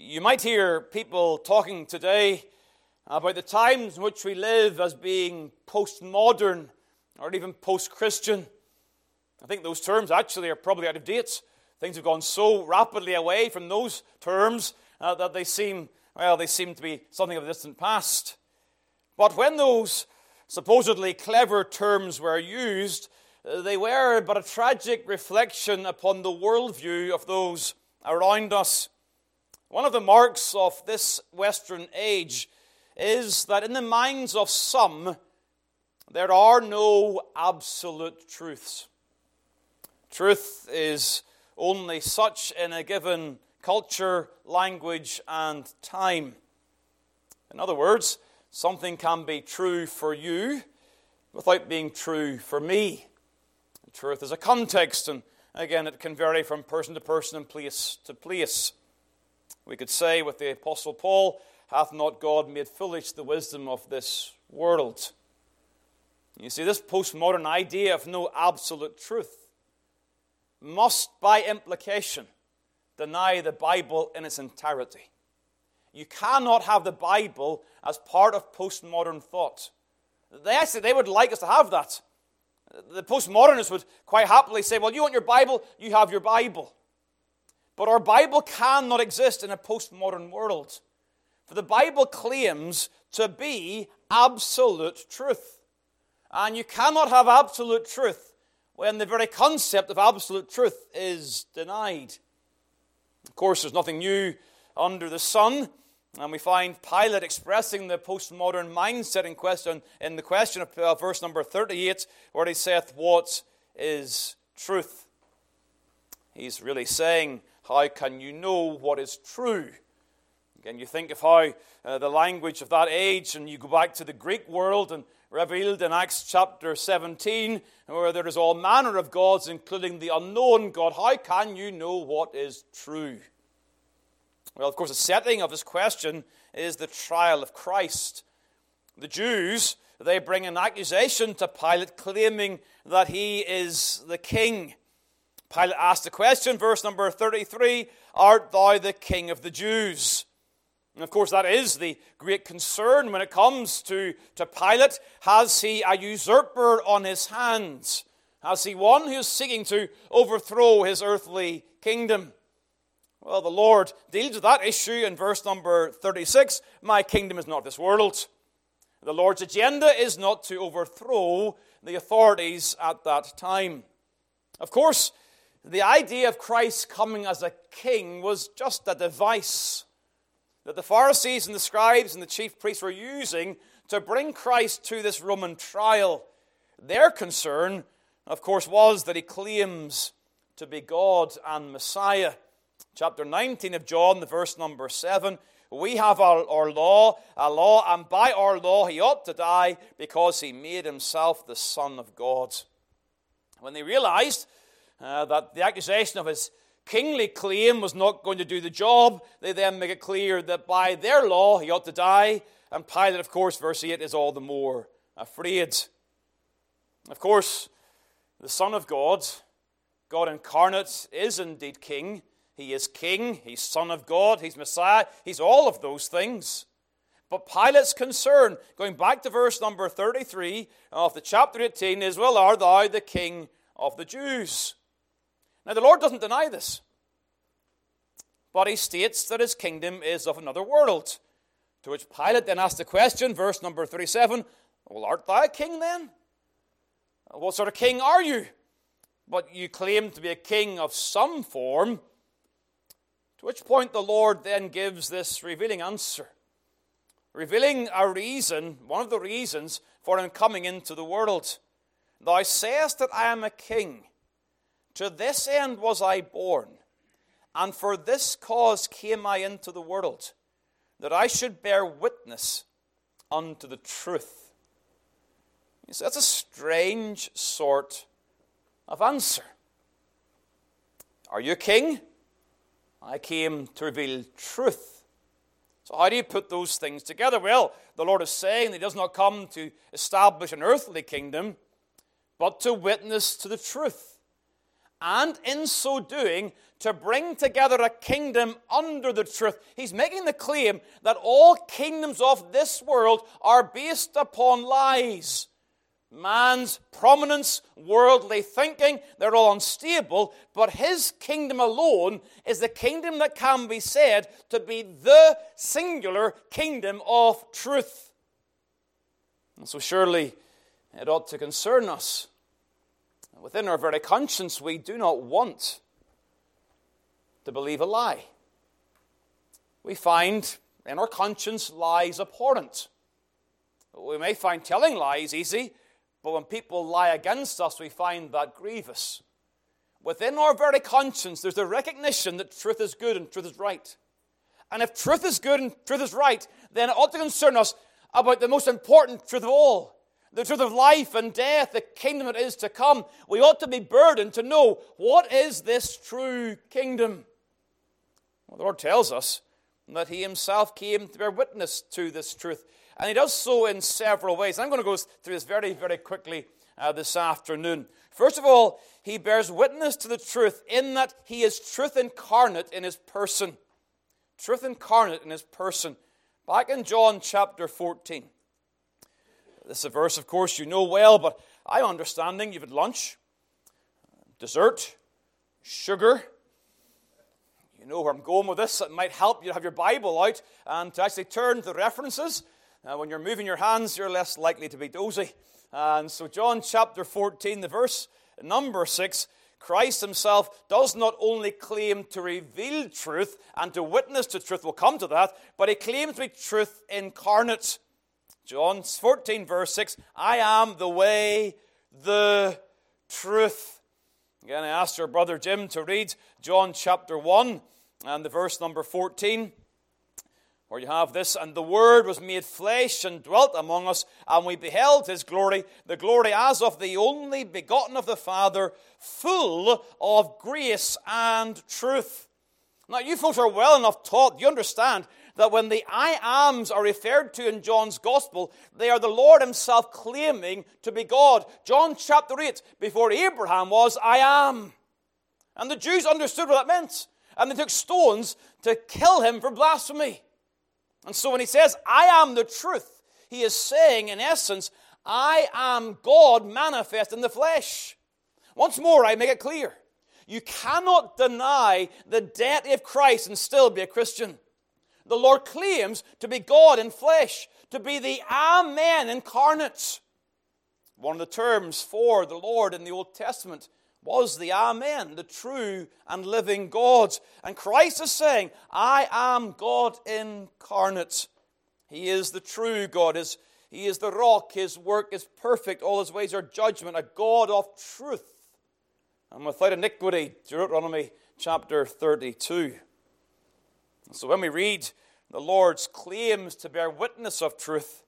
You might hear people talking today about the times in which we live as being postmodern or even post Christian. I think those terms actually are probably out of date. Things have gone so rapidly away from those terms uh, that they seem, well, they seem to be something of a distant past. But when those supposedly clever terms were used, uh, they were but a tragic reflection upon the worldview of those around us. One of the marks of this Western age is that in the minds of some, there are no absolute truths. Truth is only such in a given culture, language, and time. In other words, something can be true for you without being true for me. Truth is a context, and again, it can vary from person to person and place to place. We could say with the Apostle Paul, Hath not God made foolish the wisdom of this world? You see, this postmodern idea of no absolute truth must, by implication, deny the Bible in its entirety. You cannot have the Bible as part of postmodern thought. They actually they would like us to have that. The postmodernists would quite happily say, Well, you want your Bible, you have your Bible. But our Bible cannot exist in a postmodern world. For the Bible claims to be absolute truth. And you cannot have absolute truth when the very concept of absolute truth is denied. Of course, there's nothing new under the sun. And we find Pilate expressing the postmodern mindset in question in the question of uh, verse number 38, where he saith, What is truth? He's really saying, how can you know what is true? Again, you think of how uh, the language of that age, and you go back to the Greek world and revealed in Acts chapter 17, where there is all manner of gods, including the unknown God. How can you know what is true? Well, of course, the setting of this question is the trial of Christ. The Jews, they bring an accusation to Pilate claiming that he is the king. Pilate asked the question, verse number 33 Art thou the king of the Jews? And of course, that is the great concern when it comes to, to Pilate. Has he a usurper on his hands? Has he one who is seeking to overthrow his earthly kingdom? Well, the Lord deals with that issue in verse number 36 My kingdom is not this world. The Lord's agenda is not to overthrow the authorities at that time. Of course, the idea of Christ coming as a king was just a device that the Pharisees and the scribes and the chief priests were using to bring Christ to this Roman trial. Their concern, of course, was that he claims to be God and Messiah. Chapter 19 of John, the verse number 7. We have our, our law, a law, and by our law he ought to die because he made himself the Son of God. When they realized uh, that the accusation of his kingly claim was not going to do the job. They then make it clear that by their law he ought to die. And Pilate, of course, verse 8, is all the more afraid. Of course, the Son of God, God incarnate, is indeed king. He is king, he's Son of God, he's Messiah, he's all of those things. But Pilate's concern, going back to verse number 33 of the chapter 18, is, Well, art thou the king of the Jews? Now, the Lord doesn't deny this, but he states that his kingdom is of another world. To which Pilate then asked the question, verse number 37 Well, art thou a king then? What sort of king are you? But you claim to be a king of some form. To which point the Lord then gives this revealing answer, revealing a reason, one of the reasons for him coming into the world. Thou sayest that I am a king. To this end was I born, and for this cause came I into the world, that I should bear witness unto the truth. See, that's a strange sort of answer. Are you king? I came to reveal truth. So, how do you put those things together? Well, the Lord is saying that He does not come to establish an earthly kingdom, but to witness to the truth. And in so doing, to bring together a kingdom under the truth. He's making the claim that all kingdoms of this world are based upon lies. Man's prominence, worldly thinking, they're all unstable, but his kingdom alone is the kingdom that can be said to be the singular kingdom of truth. And so, surely, it ought to concern us. Within our very conscience, we do not want to believe a lie. We find in our conscience lies abhorrent. We may find telling lies easy, but when people lie against us, we find that grievous. Within our very conscience, there's a recognition that truth is good and truth is right. And if truth is good and truth is right, then it ought to concern us about the most important truth of all the truth of life and death, the kingdom that is to come. We ought to be burdened to know what is this true kingdom. Well, the Lord tells us that He Himself came to bear witness to this truth. And He does so in several ways. I'm going to go through this very, very quickly uh, this afternoon. First of all, He bears witness to the truth in that He is truth incarnate in His person. Truth incarnate in His person. Back in John chapter 14. This is a verse, of course, you know well, but I'm understanding you've had lunch, dessert, sugar, You know where I'm going with this. It might help you to have your Bible out and to actually turn to the references. Uh, when you're moving your hands, you're less likely to be dozy. And so, John chapter 14, the verse number 6 Christ himself does not only claim to reveal truth and to witness to truth, we'll come to that, but he claims to be truth incarnate. John 14, verse 6 I am the way, the truth. Again, I asked your brother Jim to read John chapter 1 and the verse number 14, where you have this, and the Word was made flesh and dwelt among us, and we beheld his glory, the glory as of the only begotten of the Father, full of grace and truth. Now, you folks are well enough taught, you understand that when the I ams are referred to in John's Gospel, they are the Lord Himself claiming to be God. John chapter 8, before Abraham was, I am. And the Jews understood what that meant and they took stones to kill him for blasphemy. And so when he says, I am the truth, he is saying, in essence, I am God manifest in the flesh. Once more, I make it clear. You cannot deny the deity of Christ and still be a Christian. The Lord claims to be God in flesh, to be the Amen incarnate. One of the terms for the Lord in the Old Testament was the Amen, the true and living God. And Christ is saying, I am God incarnate. He is the true God. He is the rock. His work is perfect. All his ways are judgment, a God of truth. And without iniquity, Deuteronomy chapter 32. So when we read the Lord's claims to bear witness of truth,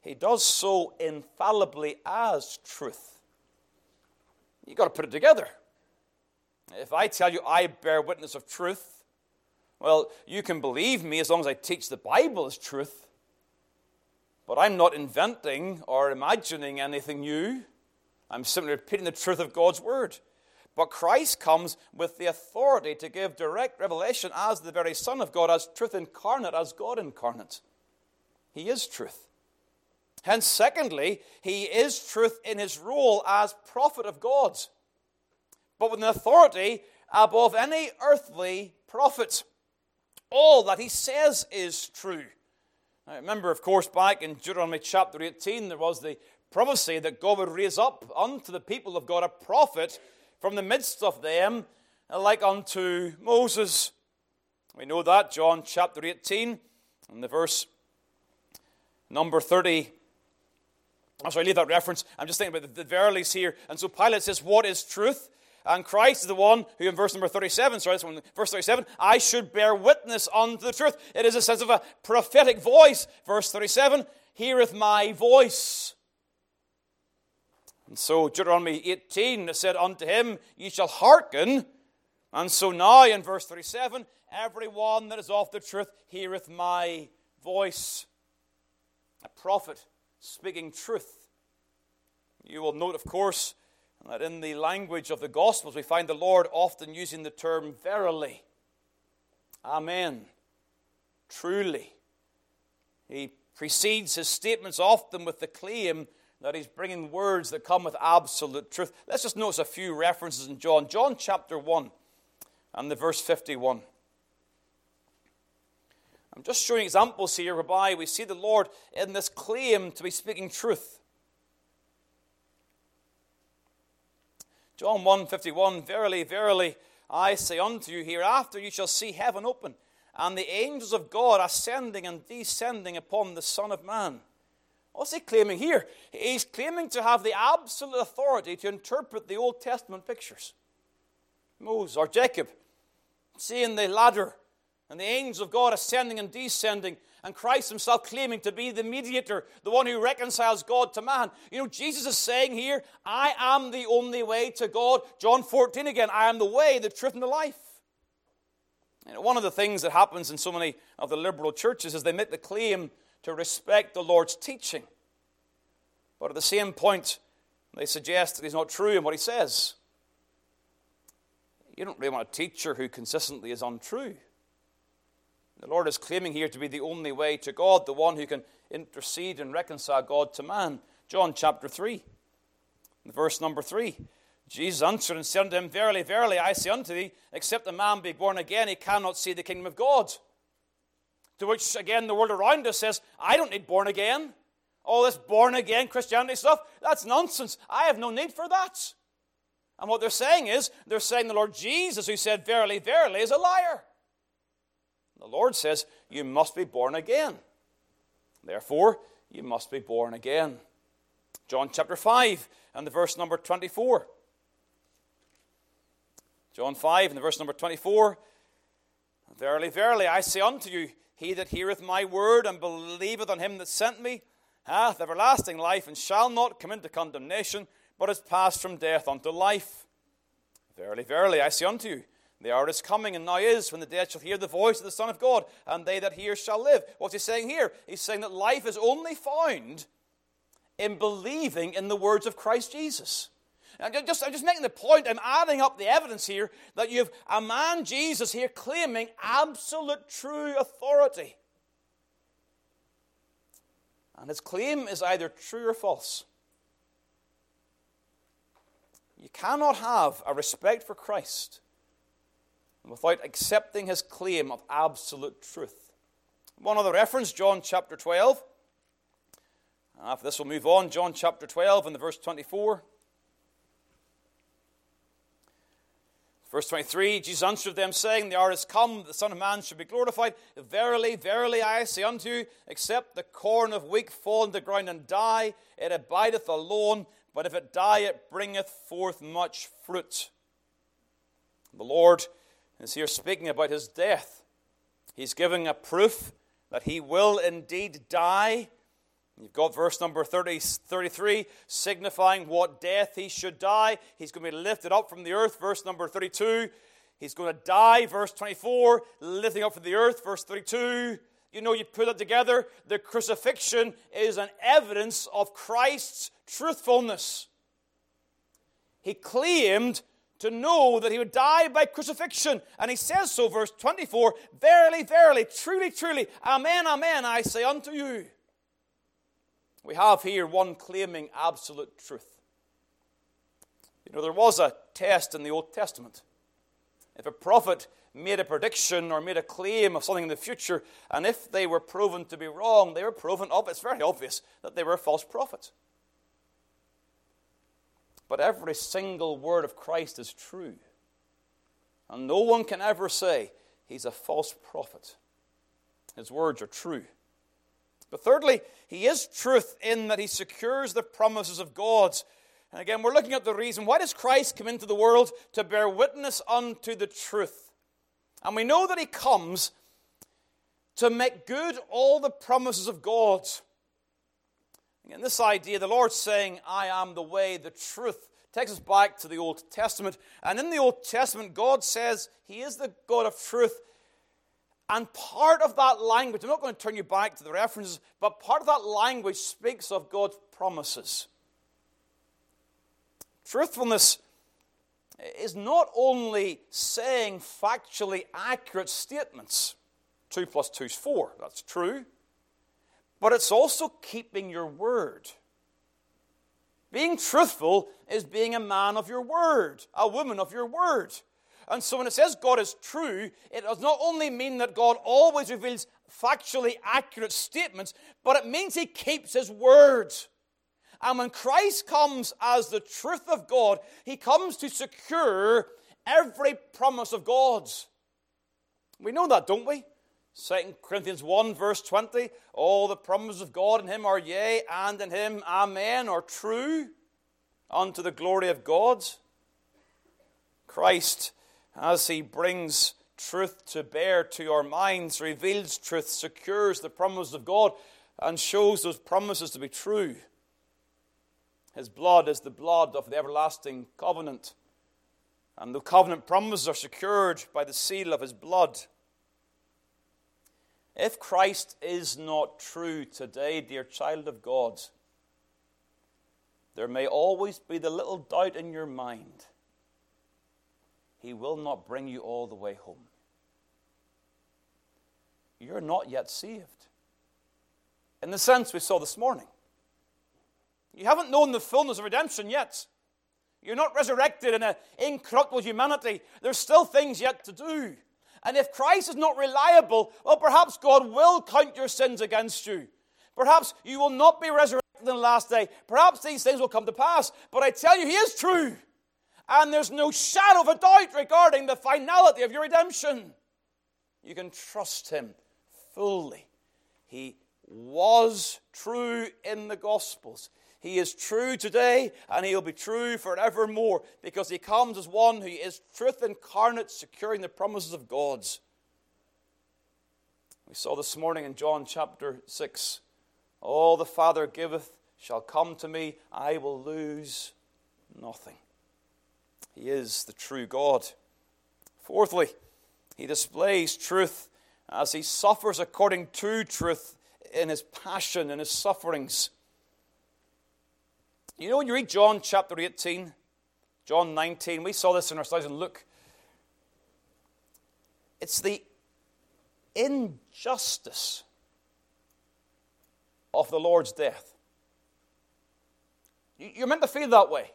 he does so infallibly as truth. You've got to put it together. If I tell you I bear witness of truth, well, you can believe me as long as I teach the Bible as truth. But I'm not inventing or imagining anything new. I'm simply repeating the truth of God's Word. But Christ comes with the authority to give direct revelation as the very Son of God, as truth incarnate, as God incarnate. He is truth. Hence, secondly, he is truth in his role as prophet of God, but with an authority above any earthly prophet. All that he says is true. I remember, of course, back in Deuteronomy chapter 18, there was the prophecy that God would raise up unto the people of God a prophet from the midst of them, uh, like unto Moses. We know that, John chapter 18, and the verse number 30 I'm sorry, leave that reference. I'm just thinking about the, the verilies here. And so Pilate says, What is truth? And Christ is the one who, in verse number 37, sorry, this one, verse 37, I should bear witness unto the truth. It is a sense of a prophetic voice. Verse 37, heareth my voice. And so Deuteronomy 18 said, Unto him ye shall hearken. And so now in verse 37, every one that is of the truth heareth my voice. A prophet speaking truth. You will note, of course, that in the language of the Gospels, we find the Lord often using the term verily. Amen. Truly. He precedes his statements often with the claim that he's bringing words that come with absolute truth. Let's just notice a few references in John. John chapter 1 and the verse 51. I'm just showing examples here whereby we see the Lord in this claim to be speaking truth. John 1:51 Verily verily I say unto you hereafter you shall see heaven open and the angels of God ascending and descending upon the son of man. What's he claiming here? He's claiming to have the absolute authority to interpret the Old Testament pictures. Moses or Jacob seeing the ladder and the angels of God ascending and descending, and Christ himself claiming to be the mediator, the one who reconciles God to man. You know, Jesus is saying here, I am the only way to God. John 14 again, I am the way, the truth, and the life. You know, one of the things that happens in so many of the liberal churches is they make the claim to respect the Lord's teaching. But at the same point, they suggest that he's not true in what he says. You don't really want a teacher who consistently is untrue. The Lord is claiming here to be the only way to God, the one who can intercede and reconcile God to man. John chapter 3, verse number 3. Jesus answered and said unto him, Verily, verily, I say unto thee, except a man be born again, he cannot see the kingdom of God. To which, again, the world around us says, I don't need born again. All this born again Christianity stuff, that's nonsense. I have no need for that. And what they're saying is, they're saying the Lord Jesus, who said, Verily, verily, is a liar. The Lord says, You must be born again. Therefore, you must be born again. John chapter 5 and the verse number 24. John 5 and the verse number 24. Verily, verily, I say unto you, he that heareth my word and believeth on him that sent me hath everlasting life and shall not come into condemnation, but is passed from death unto life. Verily, verily, I say unto you, the hour is coming and now is when the dead shall hear the voice of the Son of God, and they that hear shall live. What's he saying here? He's saying that life is only found in believing in the words of Christ Jesus. I'm just, I'm just making the point, I'm adding up the evidence here that you have a man, Jesus, here claiming absolute true authority. And his claim is either true or false. You cannot have a respect for Christ without accepting his claim of absolute truth. One other reference, John chapter 12. After this, we'll move on. John chapter 12 and the verse 24. Verse 23 Jesus answered them, saying, The hour is come, that the Son of Man should be glorified. Verily, verily, I say unto you, except the corn of wheat fall into the ground and die, it abideth alone, but if it die, it bringeth forth much fruit. The Lord is here speaking about his death. He's giving a proof that he will indeed die You've got verse number 30, 33 signifying what death he should die. He's going to be lifted up from the earth. Verse number 32, he's going to die. Verse 24, lifting up from the earth. Verse 32, you know, you put it together. The crucifixion is an evidence of Christ's truthfulness. He claimed to know that he would die by crucifixion. And he says so, verse 24 Verily, verily, truly, truly, Amen, Amen, I say unto you. We have here one claiming absolute truth. You know, there was a test in the Old Testament. If a prophet made a prediction or made a claim of something in the future, and if they were proven to be wrong, they were proven up. It's very obvious that they were false prophet. But every single word of Christ is true. And no one can ever say he's a false prophet. His words are true. But thirdly, he is truth in that he secures the promises of God. And again, we're looking at the reason why does Christ come into the world to bear witness unto the truth? And we know that he comes to make good all the promises of God. Again, this idea, the Lord saying, I am the way, the truth, takes us back to the Old Testament. And in the Old Testament, God says He is the God of truth. And part of that language, I'm not going to turn you back to the references, but part of that language speaks of God's promises. Truthfulness is not only saying factually accurate statements, 2 plus 2 is 4, that's true, but it's also keeping your word. Being truthful is being a man of your word, a woman of your word. And so when it says God is true, it does not only mean that God always reveals factually accurate statements, but it means he keeps his word. And when Christ comes as the truth of God, he comes to secure every promise of God's. We know that, don't we? 2 Corinthians 1, verse 20 All the promises of God in him are yea, and in him amen, or true, unto the glory of God. Christ, as he brings truth to bear to our minds, reveals truth, secures the promises of God, and shows those promises to be true. His blood is the blood of the everlasting covenant, and the covenant promises are secured by the seal of his blood. If Christ is not true today, dear child of God, there may always be the little doubt in your mind. He will not bring you all the way home. You're not yet saved. In the sense we saw this morning. You haven't known the fullness of redemption yet. You're not resurrected in an incorruptible humanity. There's still things yet to do. And if Christ is not reliable, well, perhaps God will count your sins against you. Perhaps you will not be resurrected in the last day. Perhaps these things will come to pass. But I tell you, He is true. And there's no shadow of a doubt regarding the finality of your redemption. You can trust Him fully. He was true in the Gospels. He is true today and he'll be true forevermore because he comes as one who is truth incarnate, securing the promises of God's. We saw this morning in John chapter 6 All the Father giveth shall come to me, I will lose nothing. He is the true God. Fourthly, he displays truth as he suffers according to truth in his passion and his sufferings. You know, when you read John chapter 18, John 19, we saw this in our studies in Luke. It's the injustice of the Lord's death. You're meant to feel that way.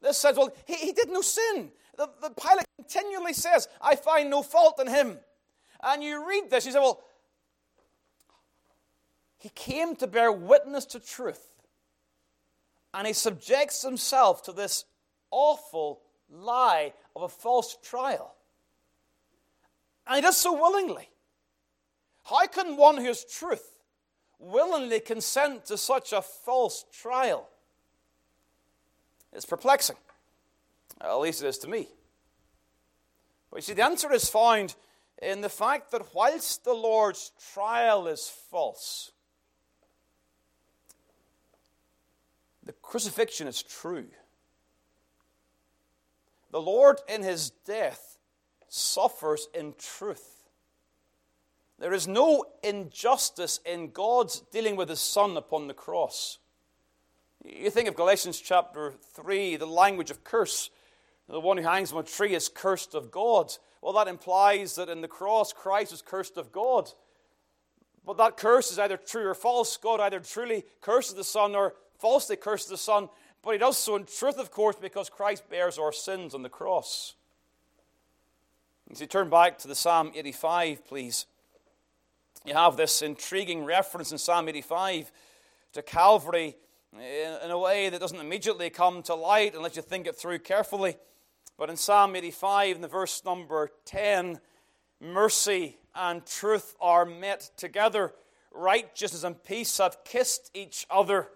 This says, well, he, he did no sin. The, the Pilate continually says, I find no fault in him. And you read this, you say, well, he came to bear witness to truth and he subjects himself to this awful lie of a false trial. And he does so willingly. How can one who is truth willingly consent to such a false trial? It's perplexing. At least it is to me. But you see, the answer is found in the fact that whilst the Lord's trial is false, The crucifixion is true. The Lord, in his death, suffers in truth. There is no injustice in God's dealing with his Son upon the cross. You think of Galatians chapter 3, the language of curse. The one who hangs on a tree is cursed of God. Well, that implies that in the cross, Christ is cursed of God. But that curse is either true or false. God either truly curses the Son or falsely curses the Son, but he does so in truth, of course, because Christ bears our sins on the cross. As you turn back to the Psalm 85, please, you have this intriguing reference in Psalm 85 to Calvary in a way that doesn't immediately come to light unless you think it through carefully. But in Psalm 85, in the verse number 10, mercy and truth are met together. Righteousness and peace have kissed each other.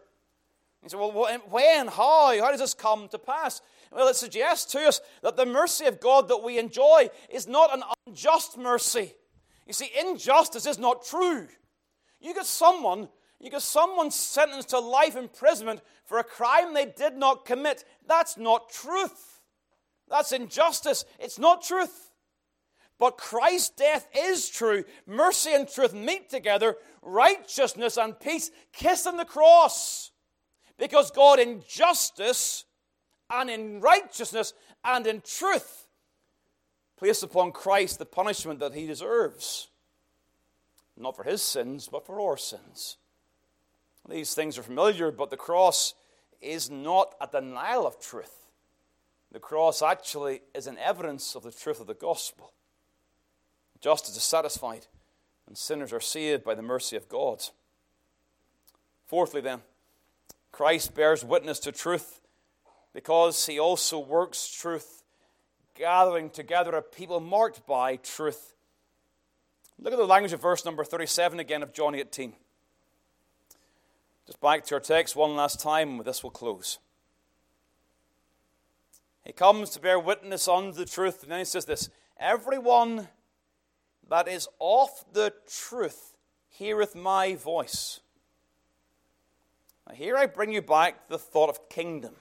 You say, well, when? How? How does this come to pass? Well, it suggests to us that the mercy of God that we enjoy is not an unjust mercy. You see, injustice is not true. You get someone, you get someone sentenced to life imprisonment for a crime they did not commit. That's not truth. That's injustice. It's not truth. But Christ's death is true. Mercy and truth meet together. Righteousness and peace kiss on the cross. Because God, in justice, and in righteousness and in truth place upon Christ the punishment that he deserves. Not for his sins, but for our sins. These things are familiar, but the cross is not a denial of truth. The cross actually is an evidence of the truth of the gospel. Justice is satisfied, and sinners are saved by the mercy of God. Fourthly, then, Christ bears witness to truth because he also works truth, gathering together a people marked by truth. Look at the language of verse number 37 again of John 18. Just back to our text one last time, this we'll close. He comes to bear witness unto the truth, and then he says this Everyone that is of the truth heareth my voice. Now, here I bring you back the thought of kingdom.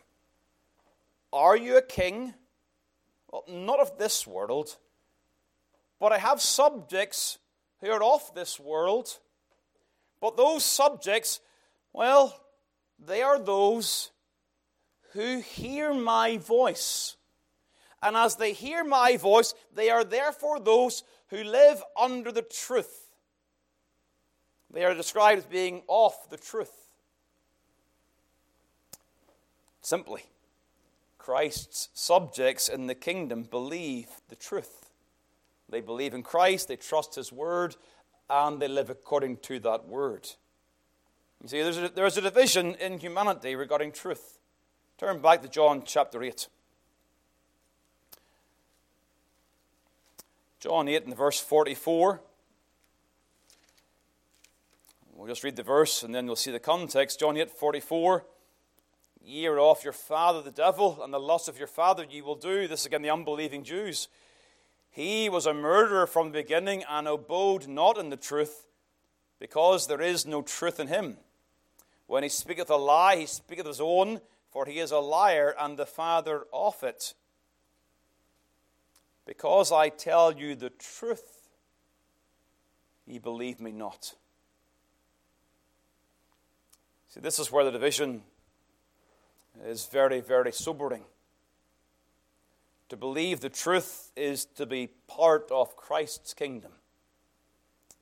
Are you a king? Well, not of this world, but I have subjects who are of this world. But those subjects, well, they are those who hear my voice. And as they hear my voice, they are therefore those who live under the truth. They are described as being of the truth. Simply, Christ's subjects in the kingdom believe the truth. They believe in Christ, they trust His word, and they live according to that word. You see, there's a, there's a division in humanity regarding truth. Turn back to John chapter 8. John 8 and verse 44. We'll just read the verse and then you'll see the context. John 8 44. Ye are of your father the devil, and the lust of your father ye will do. This again, the unbelieving Jews. He was a murderer from the beginning and abode not in the truth, because there is no truth in him. When he speaketh a lie, he speaketh his own, for he is a liar and the father of it. Because I tell you the truth, ye believe me not. See, this is where the division is very, very sobering. To believe the truth is to be part of Christ's kingdom.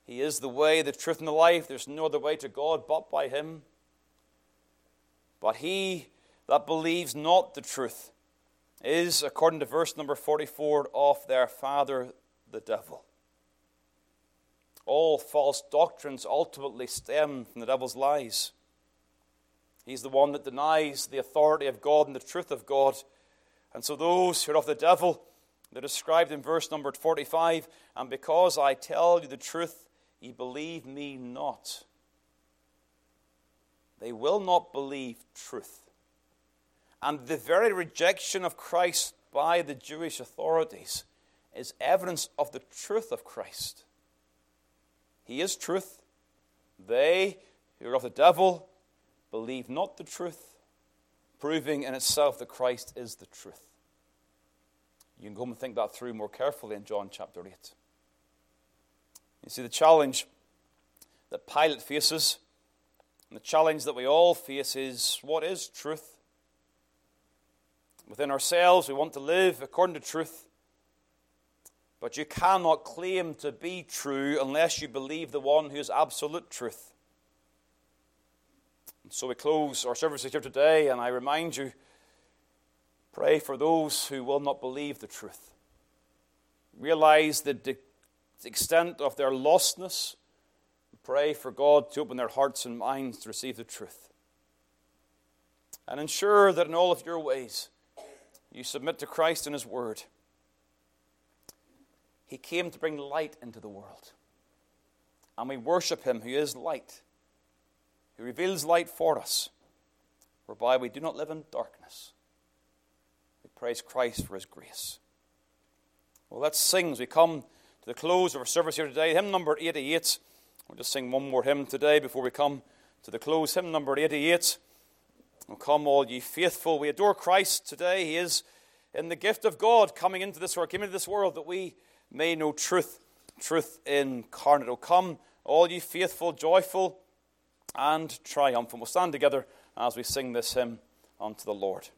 He is the way, the truth, and the life. There's no other way to God but by Him. But he that believes not the truth is, according to verse number 44, of their father the devil. All false doctrines ultimately stem from the devil's lies. He's the one that denies the authority of God and the truth of God. And so those who are of the devil, they're described in verse number 45 And because I tell you the truth, ye believe me not. They will not believe truth. And the very rejection of Christ by the Jewish authorities is evidence of the truth of Christ. He is truth. They who are of the devil believe not the truth, proving in itself that Christ is the truth. You can go and think that through more carefully in John chapter 8. You see, the challenge that Pilate faces, and the challenge that we all face is what is truth? Within ourselves, we want to live according to truth. But you cannot claim to be true unless you believe the one who is absolute truth. And so we close our services here today, and I remind you pray for those who will not believe the truth. Realize the, extent of their lostness. Pray for God to open their hearts and minds to receive the truth. And ensure that in all of your ways, you submit to Christ and His Word. He came to bring light into the world. And we worship Him who is light, who reveals light for us, whereby we do not live in darkness. We praise Christ for His grace. Well, let's sing as we come to the close of our service here today. Hymn number 88. We'll just sing one more hymn today before we come to the close. Hymn number 88. Oh, come, all ye faithful. We adore Christ today. He is in the gift of God coming into this world, coming into this world that we may know truth, truth incarnate. Oh, come, all ye faithful, joyful, and triumphant. We'll stand together as we sing this hymn unto the Lord.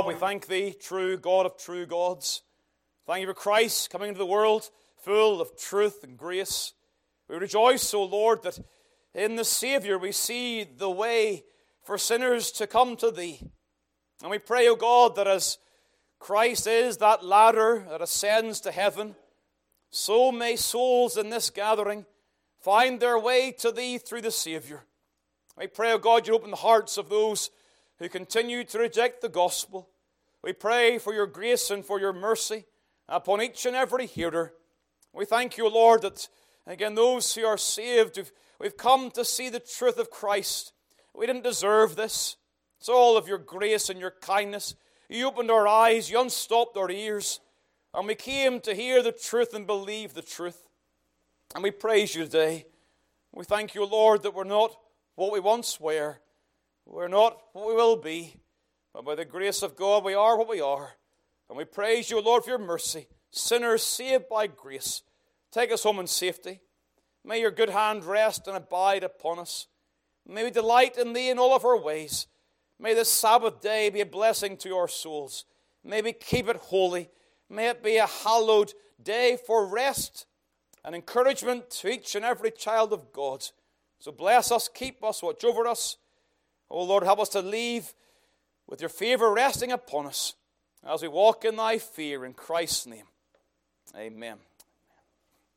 God, we thank Thee, true God of true gods. Thank you for Christ coming into the world full of truth and grace. We rejoice, O Lord, that in the Savior we see the way for sinners to come to Thee. And we pray, O God, that as Christ is that ladder that ascends to heaven, so may souls in this gathering find their way to Thee through the Savior. We pray, O God, you open the hearts of those who continue to reject the gospel. We pray for your grace and for your mercy upon each and every hearer. We thank you, Lord, that again, those who are saved, we've, we've come to see the truth of Christ. We didn't deserve this. It's all of your grace and your kindness. You opened our eyes, you unstopped our ears, and we came to hear the truth and believe the truth. And we praise you today. We thank you, Lord, that we're not what we once were. We're not what we will be, but by the grace of God, we are what we are. And we praise you, Lord, for your mercy. Sinners saved by grace. Take us home in safety. May your good hand rest and abide upon us. May we delight in thee in all of our ways. May this Sabbath day be a blessing to our souls. May we keep it holy. May it be a hallowed day for rest and encouragement to each and every child of God. So bless us, keep us, watch over us. Oh Lord, help us to leave with your favor resting upon us as we walk in thy fear in Christ's name. Amen.